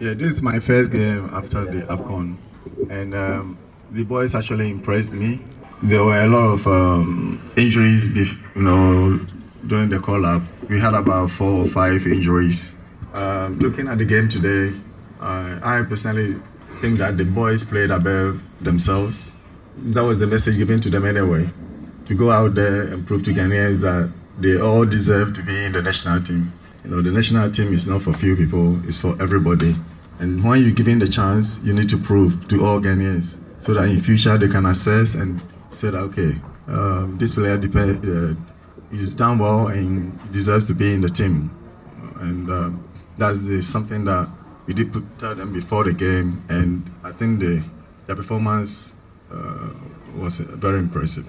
Yeah, this is my first game after the AFCON, and um, the boys actually impressed me. There were a lot of um, injuries, you know, during the call-up. We had about four or five injuries. Um, looking at the game today, uh, I personally think that the boys played above themselves. That was the message given to them anyway, to go out there and prove to Ghanaians that they all deserve to be in the national team. You know, the national team is not for few people, it's for everybody. And when you're given the chance, you need to prove to all Ghanaians so that in future they can assess and say that, okay, um, this player depend, uh, is done well and deserves to be in the team. And uh, that's the, something that we did put, tell them before the game, and I think the, their performance uh, was very impressive.